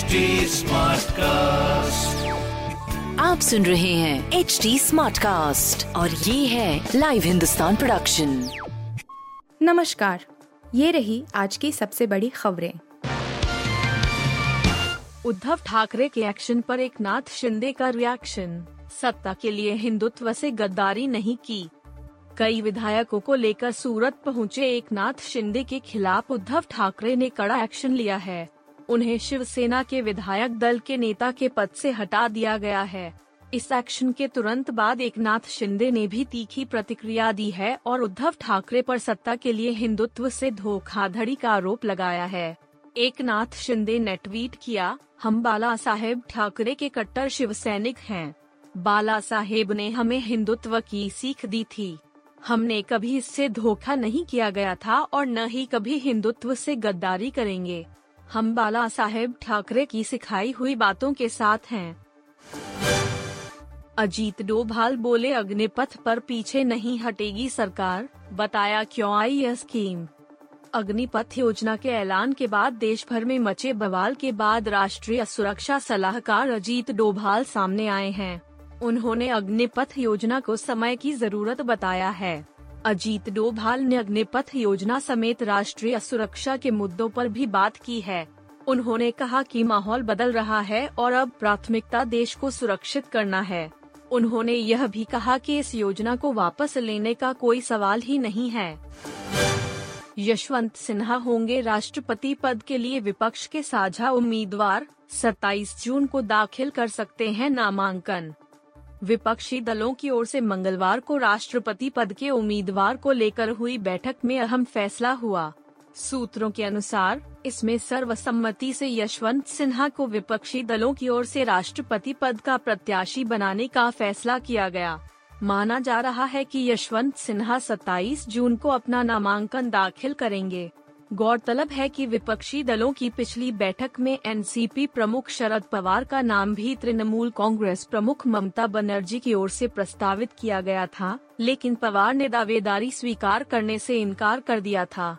HD cast आप सुन रहे हैं एच डी स्मार्ट कास्ट और ये है लाइव हिंदुस्तान प्रोडक्शन नमस्कार ये रही आज की सबसे बड़ी खबरें। उद्धव ठाकरे के एक्शन पर एक नाथ शिंदे का रिएक्शन सत्ता के लिए हिंदुत्व से गद्दारी नहीं की। कई विधायकों को लेकर सूरत पहुँचे एक नाथ शिंदे के खिलाफ उद्धव ठाकरे ने कड़ा एक्शन लिया है। उन्हें शिवसेना के विधायक दल के नेता के पद से हटा दिया गया है। इस एक्शन के तुरंत बाद एक नाथ शिंदे ने भी तीखी प्रतिक्रिया दी है और उद्धव ठाकरे पर सत्ता के लिए हिंदुत्व से धोखाधड़ी का आरोप लगाया है। एक नाथ शिंदे ने ट्वीट किया, हम बाला साहेब ठाकरे के कट्टर शिव सैनिक हैं। बाला साहेब ने हमें हिंदुत्व की सीख दी थी। हमने कभी इससे धोखा नहीं किया गया था और न ही कभी हिंदुत्व से गद्दारी करेंगे। हम बाला साहेब ठाकरे की सिखाई हुई बातों के साथ हैं। अजीत डोभाल बोले, अग्निपथ पर पीछे नहीं हटेगी सरकार, बताया क्यों आई यह स्कीम? अग्निपथ योजना के ऐलान के बाद देश भर में मचे बवाल के बाद राष्ट्रीय सुरक्षा सलाहकार अजीत डोभाल सामने आए हैं। उन्होंने अग्निपथ योजना को समय की ज़रूरत बताया है। अजीत डोभाल ने अग्निपथ योजना समेत राष्ट्रीय सुरक्षा के मुद्दों पर भी बात की है। उन्होंने कहा कि माहौल बदल रहा है और अब प्राथमिकता देश को सुरक्षित करना है। उन्होंने यह भी कहा कि इस योजना को वापस लेने का कोई सवाल ही नहीं है। यशवंत सिन्हा होंगे राष्ट्रपति पद के लिए विपक्ष के साझा उम्मीदवार। 27 जून को दाखिल कर सकते हैं नामांकन। विपक्षी दलों की ओर से मंगलवार को राष्ट्रपति पद के उम्मीदवार को लेकर हुई बैठक में अहम फैसला हुआ। सूत्रों के अनुसार, इसमें सर्वसम्मति से यशवंत सिन्हा को विपक्षी दलों की ओर से राष्ट्रपति पद का प्रत्याशी बनाने का फैसला किया गया। माना जा रहा है कि यशवंत सिन्हा 27 जून को अपना नामांकन दाखिल करेंगे। गौरतलब है कि विपक्षी दलों की पिछली बैठक में एनसीपी प्रमुख शरद पवार का नाम भी तृणमूल कांग्रेस प्रमुख ममता बनर्जी की ओर से प्रस्तावित किया गया था, लेकिन पवार ने दावेदारी स्वीकार करने से इनकार कर दिया था।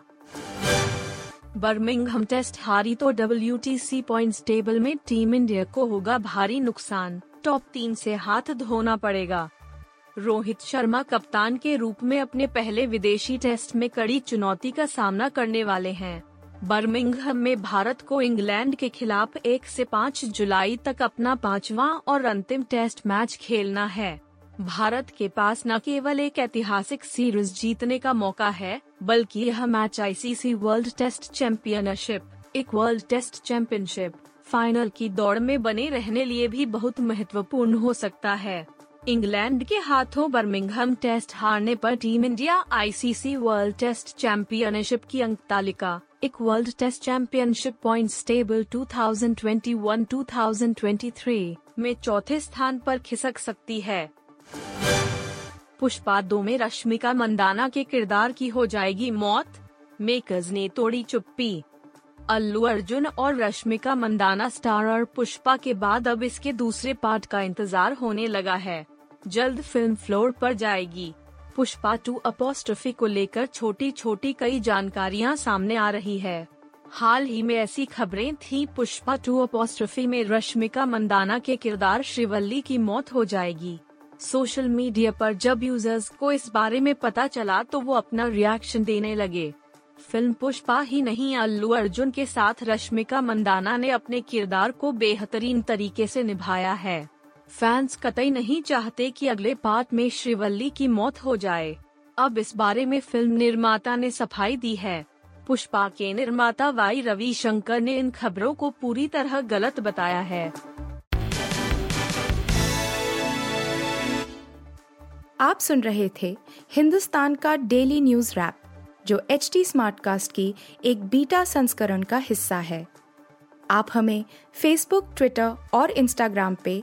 बर्मिंगहम टेस्ट हारी तो डब्ल्यू पॉइंट्स टेबल में टीम इंडिया को होगा भारी नुकसान, टॉप तीन से हाथ धोना पड़ेगा। रोहित शर्मा कप्तान के रूप में अपने पहले विदेशी टेस्ट में कड़ी चुनौती का सामना करने वाले हैं। बर्मिंगहम में भारत को इंग्लैंड के खिलाफ एक से पाँच जुलाई तक अपना पांचवा और अंतिम टेस्ट मैच खेलना है। भारत के पास न केवल एक ऐतिहासिक सीरीज़ जीतने का मौका है, बल्कि यह match ICC world test championship एक वर्ल्ड टेस्ट चैंपियनशिप फाइनल की दौड़ में बने रहने लिए भी बहुत महत्वपूर्ण हो सकता है। इंग्लैंड के हाथों बर्मिंगहम टेस्ट हारने पर team India ICC world test championship की अंक तालिका एक world test championship point table 2021-2023 में चौथे स्थान पर खिसक सकती है। पुष्पा दो में रश्मिका मंदाना के किरदार की हो जाएगी मौत। मेकर्स ने तोड़ी चुप्पी। अल्लू अर्जुन और रश्मिका मंदाना स्टारर पुष्पा के बाद अब इसके दूसरे पार्ट का इंतज़ार होने लगा है। जल्द फ़िल्म फ्लोर पर जाएगी। पुष्पा टू अपोस्ट्रफी को लेकर छोटी छोटी कई जानकारियाँ सामने आ रही है। हाल ही में ऐसी खबरें थी पुष्पा टू अपोस्ट्रफी में रश्मिका मंदाना के किरदार श्रीवल्ली की मौत हो जाएगी। सोशल मीडिया पर जब यूज़र्स को इस बारे में पता चला तो वो अपना रिएक्शन देने लगे। फ़िल्म पुष्पा ही नहीं, अल्लू अर्जुन के साथ रश्मिका मंदाना ने अपने किरदार को बेहतरीन तरीके से निभाया है। फैंस कतई नहीं चाहते कि अगले पार्ट में श्रीवल्ली की मौत हो जाए। अब इस बारे में फ़िल्म निर्माता ने सफ़ाई दी है। पुष्पा के निर्माता वाई रविशंकर ने इन खबरों को पूरी तरह गलत बताया है। आप सुन रहे थे हिंदुस्तान का डेली न्यूज़ रैप, जो एच टी स्मार्टकास्ट की एक बीटा संस्करण का हिस्सा है। आप हमें फेसबुक ट्विटर और इंस्टाग्राम पे